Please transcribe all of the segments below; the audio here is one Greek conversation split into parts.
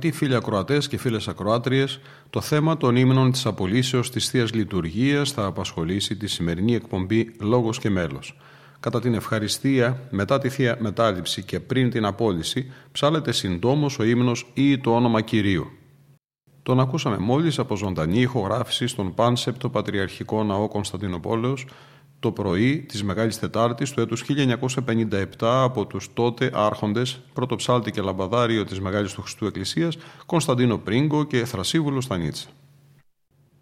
Αγαπητοί φίλοι ακροατές και φίλες ακροάτριες, το θέμα των ύμνων της απολύσεως της θείας λειτουργίας θα απασχολήσει τη σημερινή εκπομπή Λόγος και Μέλος. Κατά την ευχαριστία, μετά τη θεία μετάληψη και πριν την απόλυση, ψάλεται συντόμως ο ύμνος ή το όνομα κυρίου. Τον ακούσαμε μόλις από ζωντανή ηχογράφηση στον Πάνσεπτο Πατριαρχικό Ναό Κωνσταντινοπόλεως το πρωί της Μεγάλης Τετάρτης του έτους 1957 από τους τότε άρχοντες πρωτοψάλτη και λαμπαδάριο της Μεγάλης του Χριστού Εκκλησίας Κωνσταντίνο Πρίγκο και Θρασίβουλος Στανίτσα.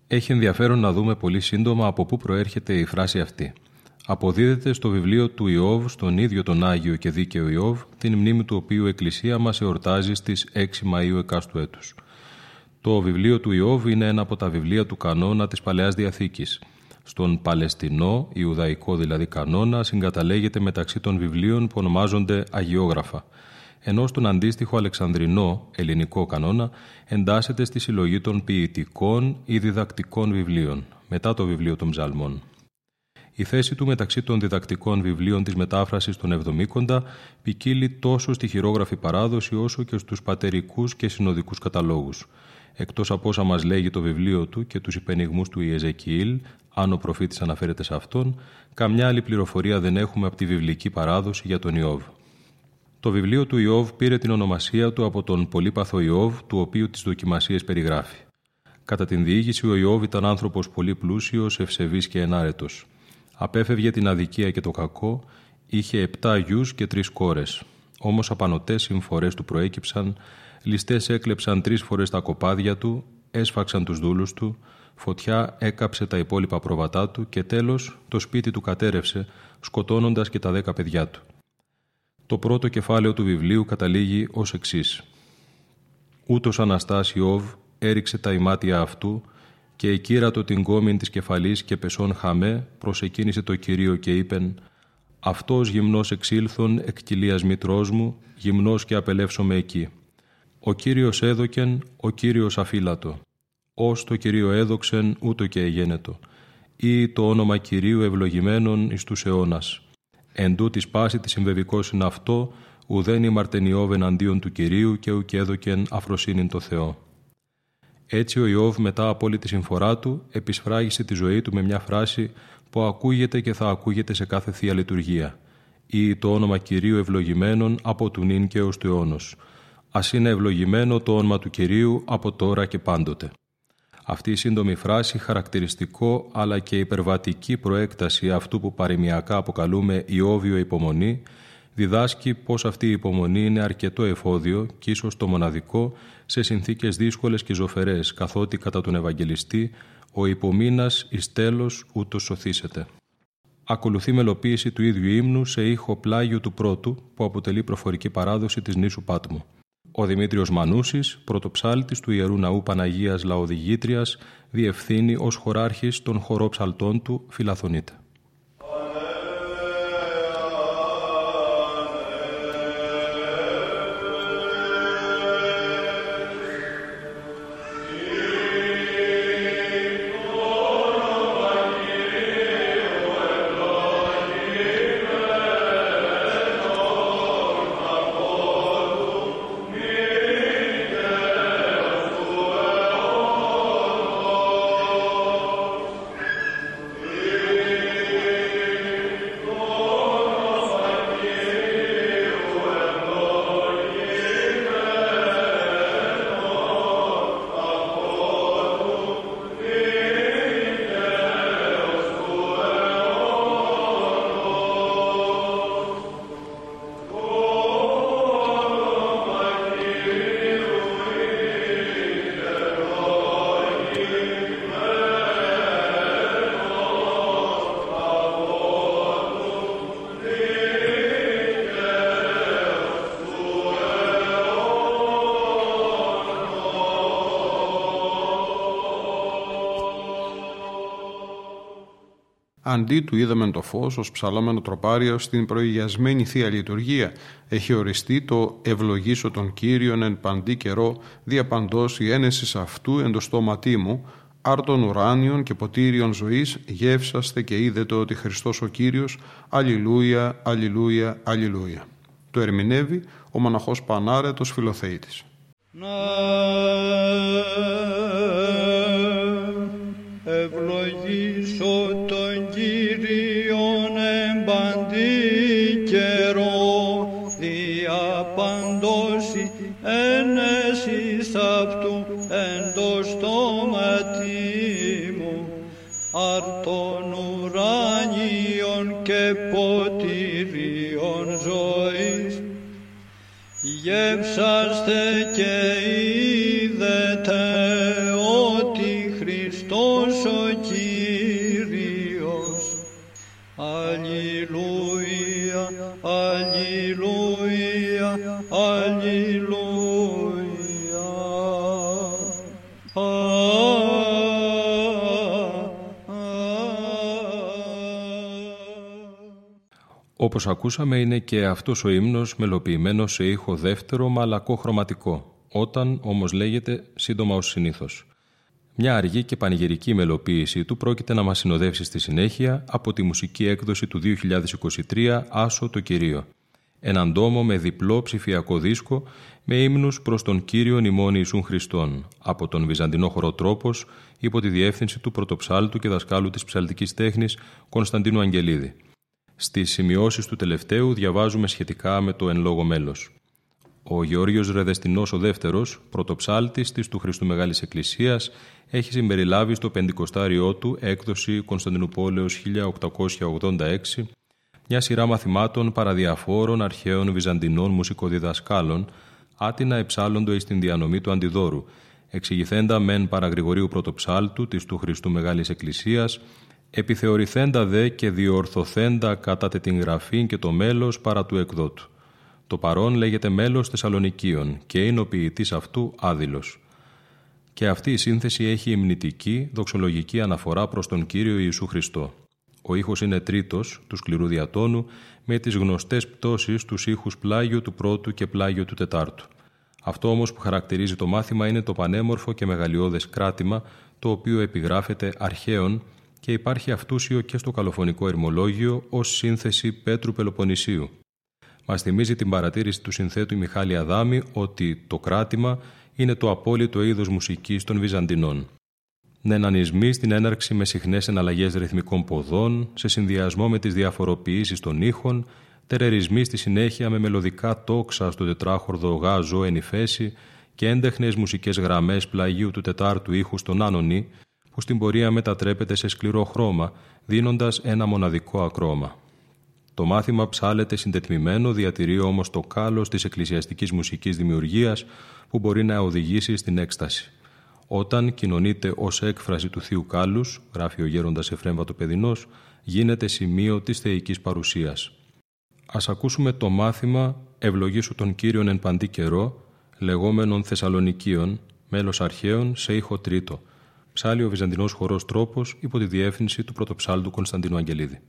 Έχει ενδιαφέρον να δούμε πολύ σύντομα από πού προέρχεται η φράση αυτή. Αποδίδεται στο βιβλίο του Ιώβ στον ίδιο τον Άγιο και Δίκαιο Ιώβ, την μνήμη του οποίου η Εκκλησία μας εορτάζει στις 6 Μαΐου εκάστου έτους. Το βιβλίο του Ιώβ είναι ένα από τα βιβλία του κανόνα της Παλαιάς Διαθήκης – στον Παλαιστινό, Ιουδαϊκό δηλαδή κανόνα, συγκαταλέγεται μεταξύ των βιβλίων που ονομάζονται Αγιόγραφα, ενώ στον αντίστοιχο Αλεξανδρινό, ελληνικό κανόνα, εντάσσεται στη συλλογή των ποιητικών ή διδακτικών βιβλίων, μετά το βιβλίο των Ψαλμών. Η θέση του μεταξύ των διδακτικών βιβλίων της μετάφρασης των Εβδομήκοντα ποικίλει τόσο στη χειρόγραφη παράδοση όσο και στους πατερικούς και συνοδικούς καταλόγους. Εκτός από όσα μας λέγει το βιβλίο του και τους υπενιγμούς του Ιεζεκιήλ, αν ο προφήτης αναφέρεται σε αυτόν, καμιά άλλη πληροφορία δεν έχουμε από τη βιβλική παράδοση για τον Ιώβ. Το βιβλίο του Ιώβ πήρε την ονομασία του από τον πολύπαθο Ιώβ, του οποίου τις δοκιμασίες περιγράφει. Κατά την διήγηση, ο Ιώβ ήταν άνθρωπος πολύ πλούσιος, ευσεβής και ενάρετος. Απέφευγε την αδικία και το κακό, είχε επτά γιους και τρεις κόρες. Όμως απανοτές συμφορές του προέκυψαν, ληστές έκλεψαν τρεις φορές τα κοπάδια του, έσφαξαν τους δούλους του, Φωτιά έκαψε τα υπόλοιπα πρόβατά του και τέλος το σπίτι του κατέρευσε, σκοτώνοντας και τα δέκα παιδιά του. Το πρώτο κεφάλαιο του βιβλίου καταλήγει ως εξής. Ούτως Αναστάς Ιώβ έριξε τα ημάτια αυτού και εκείρατο την κόμην της κεφαλής και πεσόν χαμέ προσεκίνησε το Κυρίο και είπεν «Αυτός γυμνός εξήλθον εκ κοιλίας μητρός μου, γυμνός και απελεύσομαι εκεί. Ο Κύριος έδωκεν, ο Κύριος αφύλατο ως το Κυρίο έδοξεν ούτω και εγένετο, ή το όνομα Κυρίου ευλογημένων εις τους αιώνας. Εν τούτης πάση της συμβεβικός είναι αυτό, ουδέν ημαρτενιόβεν αντίον του Κυρίου και ουκ έδωκεν αφροσύνην το Θεό. Έτσι ο Ιώβ μετά από όλη τη συμφορά του επισφράγισε τη ζωή του με μια φράση που ακούγεται και θα ακούγεται σε κάθε Θεία Λειτουργία ή το όνομα Κυρίου ευλογημένων από του νυν και ως του αιώνος. Ας είναι ευλογημένο το όνομα του Κυρίου από τώρα και πάντοτε. Αυτή η σύντομη φράση, χαρακτηριστικό αλλά και υπερβατική προέκταση αυτού που παροιμιακά αποκαλούμε ιόβιο υπομονή, διδάσκει πως αυτή η υπομονή είναι αρκετό εφόδιο και ίσως το μοναδικό σε συνθήκες δύσκολες και ζωφερές, καθότι κατά τον Ευαγγελιστή ο υπομείνας εις τέλος ούτως σωθήσεται. Ακολουθεί μελοποίηση του ίδιου ύμνου σε ήχο πλάγιου του πρώτου που αποτελεί προφορική παράδοση της νήσου Πάτμου. Ο Δημήτριος Μανούσης, πρωτοψάλτης του Ιερού Ναού Παναγίας Λαοδηγήτριας, διευθύνει ως χωράρχης των χορόψαλτών του Φιλαθονίτε. Αντί του είδαμε το φως ως ψαλόμενο τροπάριο στην προηγιασμένη Θεία Λειτουργία. Έχει οριστεί το «ευλογήσω τον Κύριον εν παντή καιρό, διαπαντός η ένεσης αυτού εν το στόματί μου, άρτων ουράνιων και ποτήριων ζωής γεύσαστε και είδετε ότι Χριστός ο Κύριος, αλληλούια, αλληλούια, αλληλούια». Το ερμηνεύει ο μοναχός Πανάρετος Φιλοθεήτης. Όπως ακούσαμε είναι και αυτός ο ύμνος μελοποιημένος σε ήχο δεύτερο μαλακό χρωματικό, όταν όμως λέγεται σύντομα ως συνήθως. Μια αργή και πανηγυρική μελοποίηση του πρόκειται να μας συνοδεύσει στη συνέχεια από τη μουσική έκδοση του 2023 «Άσο το Κυρίο». Έναν τόμο με διπλό ψηφιακό δίσκο με ύμνους προς τον Κύριο Νημόνι Ιησούν Χριστόν από τον Βυζαντινό χορό Τρόπος υπό τη διεύθυνση του πρωτοψάλτου και δασκάλου της ψαλτικής τέχνης Κωνσταντίνου Αγγελίδη. Στις σημειώσεις του τελευταίου διαβάζουμε σχετικά με το εν λόγω μέλος. Ο Γεώργιος Ρεδεστινός ο δεύτερος, πρωτοψάλτης της του Χριστού Μεγάλης Εκκλησίας, έχει συμπεριλάβει στο πεντηκοστάριό του έκδοση Κωνσταντινούπολεως 1886 μια σειρά μαθημάτων παραδιαφόρων αρχαίων βυζαντινών μουσικοδιδασκάλων, άτινα εψάλλοντο εις την διανομή του αντιδόρου, εξηγηθέντα μεν παραγρηγορίου πρωτοψάλτου της του Χριστού Μεγάλης Εκκλησίας, επιθεωρηθέντα δε και διορθωθέντα κατά την γραφή και το μέλος παρά του εκδότου. Το παρόν λέγεται μέλος Θεσσαλονικίων και είναι ο ποιητής αυτού άδειλος. Και αυτή η σύνθεση έχει υμνητική, δοξολογική αναφορά προς τον Κύριο Ιησού Χριστό. Ο ήχος είναι τρίτος, του σκληρού διατόνου, με τις γνωστές πτώσεις του ήχους πλάγιο του πρώτου και πλάγιο του τετάρτου. Αυτό όμως που χαρακτηρίζει το μάθημα είναι το πανέμορφο και μεγαλειώδες κράτημα, το οποίο επιγράφεται αρχαίων και υπάρχει αυτούσιο και στο καλοφωνικό ερμολόγιο ως σύνθεση Πέτρου Πελοποννησίου. Μας θυμίζει την παρατήρηση του συνθέτου Μιχάλη Αδάμη ότι το κράτημα είναι το απόλυτο είδος μουσικής των Βυζαντινών. Νενανισμοί στην έναρξη με συχνές εναλλαγές ρυθμικών ποδών, σε συνδυασμό με τις διαφοροποιήσεις των ήχων, τερερισμοί στη συνέχεια με μελωδικά τόξα στο τετράχορδο γάζο ενυφέση και έντεχνες μουσικές γραμμές πλαγίου του τετάρτου ήχου στον άνονι, που στην πορεία μετατρέπεται σε σκληρό χρώμα, δίνοντας ένα μοναδικό ακρόμα. Το μάθημα ψάλεται συντετμημένο, διατηρεί όμως το κάλος της εκκλησιαστικής μουσικής δημιουργίας που μπορεί να οδηγήσει στην έκσταση. Όταν κοινωνείται ως έκφραση του Θείου Κάλους, γράφει ο γέροντας Εφρέμβατο Παιδινός, γίνεται σημείο της θεϊκής παρουσίας. Ας ακούσουμε το μάθημα «Ευλογήσου τον Κύριον εν παντή καιρό», λεγόμενων Θεσσαλονικίων, μέλος αρχαίων σε ήχο τρίτο, ψάλει ο Βυζαντινός χορός τρόπος υπό τη διεύθυνση του πρωτοψάλτου Κωνσταντίνου Αγγελίδη.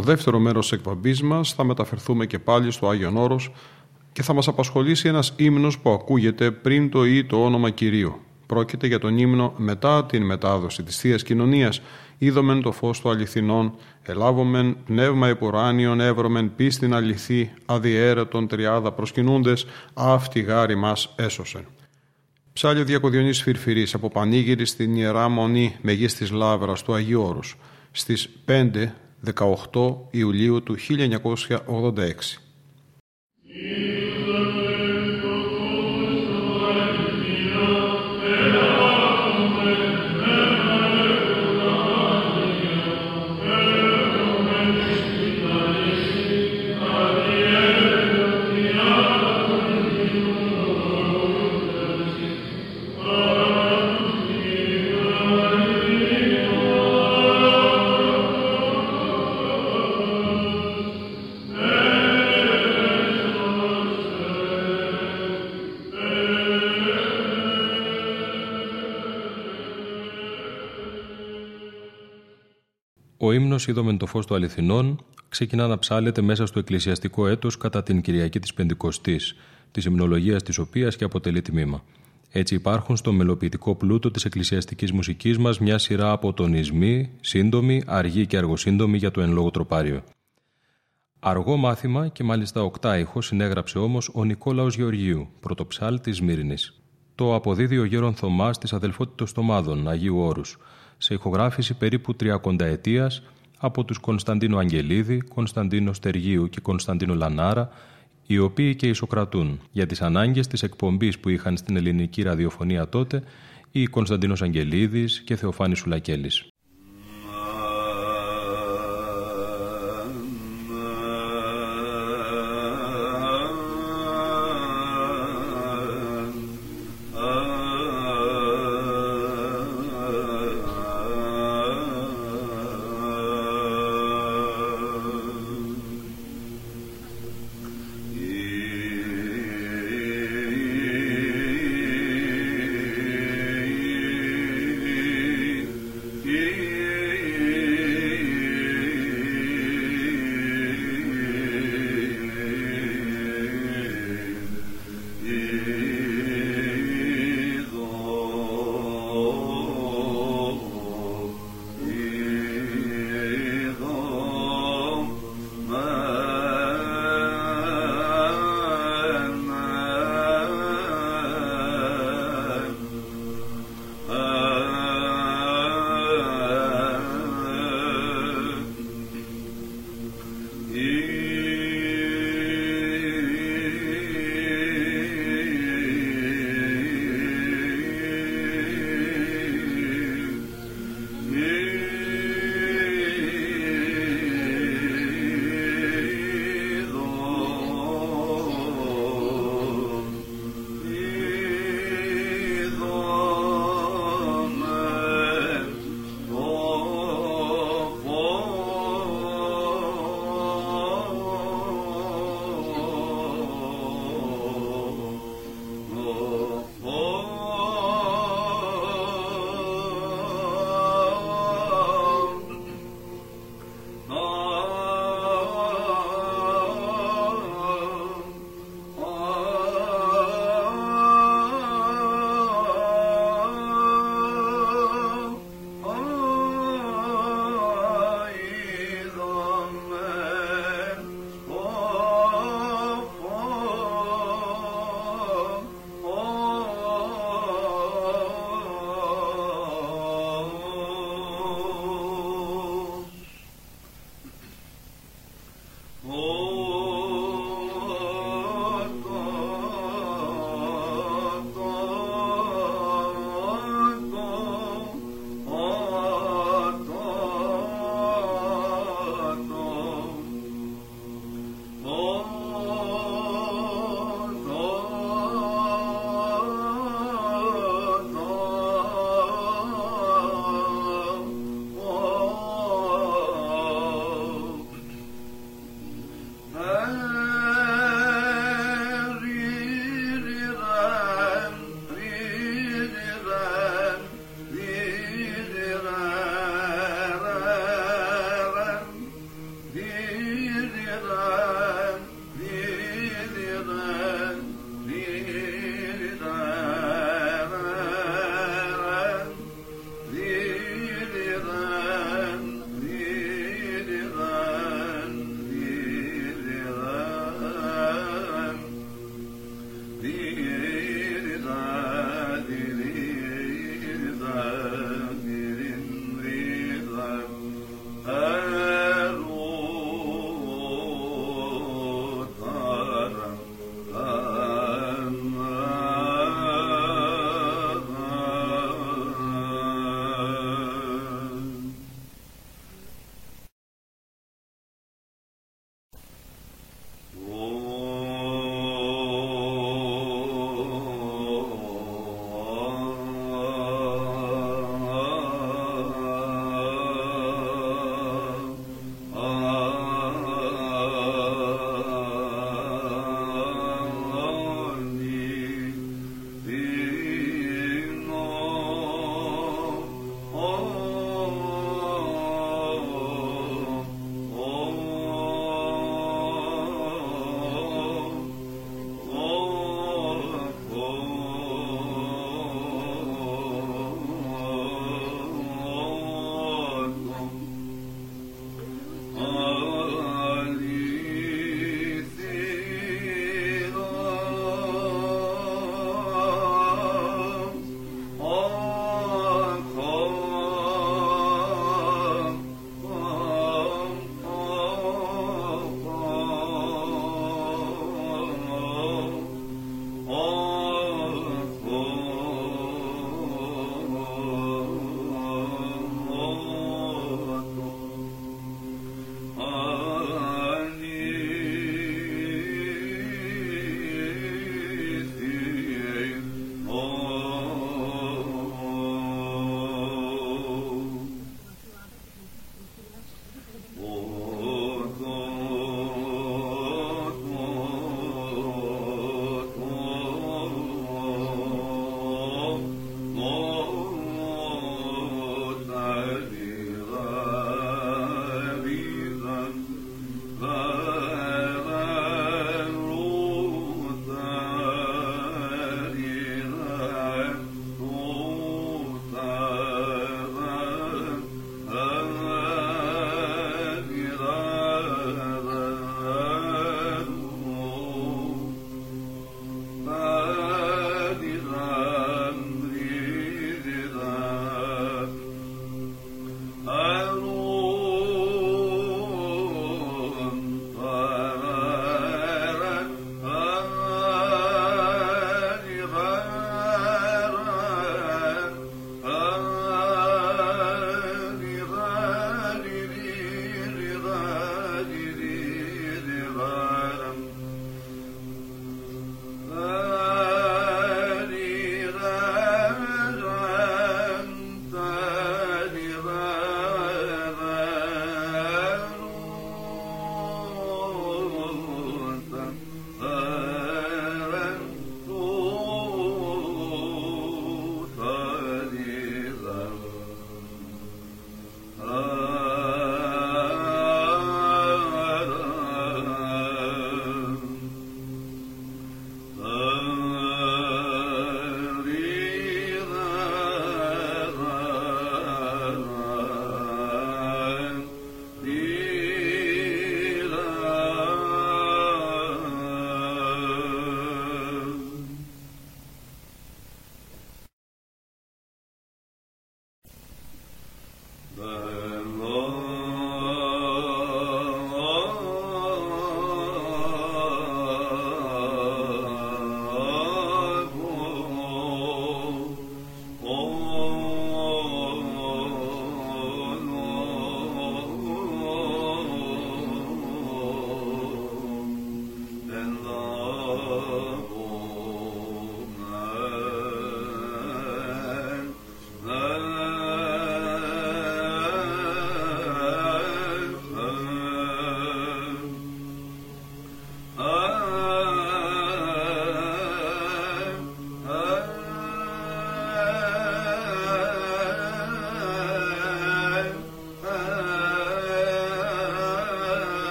Στο δεύτερο μέρος της εκπομπής μας θα μεταφερθούμε και πάλι στο Άγιον Όρος και θα μας απασχολήσει ένας ύμνος που ακούγεται πριν το ή το όνομα Κυρίου. Πρόκειται για τον ύμνο μετά την μετάδοση της Θείας Κοινωνίας είδομεν το φως του αληθινών, ελάβομεν πνεύμα επουράνιον, εύρωμεν πίστην αληθή, αδιέρετον τριάδα προσκυνούντες, αυτή γάρι μας έσωσεν. Ψάλιο Διακοδιονής Φυρφυρής από Πανήγυρη στην Ιερά Μονή Μεγίστης Λάβρας του Αγίου Όρους στις 5-18 Ιουλίου του 1986. Ο ύμνο Είδομεν το φως του αληθινών ξεκινά να ψάλεται μέσα στο εκκλησιαστικό έτος κατά την Κυριακή της Πεντηκοστής, της υμνολογίας της οποίας και αποτελεί τμήμα. Έτσι υπάρχουν στο μελοποιητικό πλούτο της εκκλησιαστικής μουσικής μας μια σειρά από τονισμοί, σύντομοι, αργοί και αργοσύντομοι για το εν λόγω τροπάριο. Αργό μάθημα και μάλιστα οκτάηχο συνέγραψε όμως ο Νικόλαος Γεωργίου, πρωτοψάλ τη Μύρινης. Το αποδίδει ο γέρον Θωμάς της αδελφότητος Τομάδων Αγίου Όρους, σε ηχογράφηση περίπου τριακονταετίας από τους Κωνσταντίνο Αγγελίδη, Κωνσταντίνο Στεργίου και Κωνσταντίνο Λανάρα, οι οποίοι και ισοκρατούν για τις ανάγκες της εκπομπής που είχαν στην ελληνική ραδιοφωνία τότε οι Κωνσταντίνος Αγγελίδης και Θεοφάνης Σουλακέλης.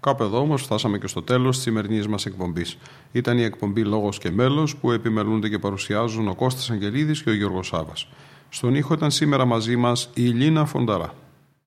Κάπου εδώ όμως φτάσαμε και στο τέλος της σημερινής μας εκπομπής. Ήταν η εκπομπή Λόγος και Μέλος που επιμελούνται και παρουσιάζουν ο Κώστας Αγγελίδης και ο Γιώργος Σάβα. Στον ήχο ήταν σήμερα μαζί μας η Λίνα Φονταρά.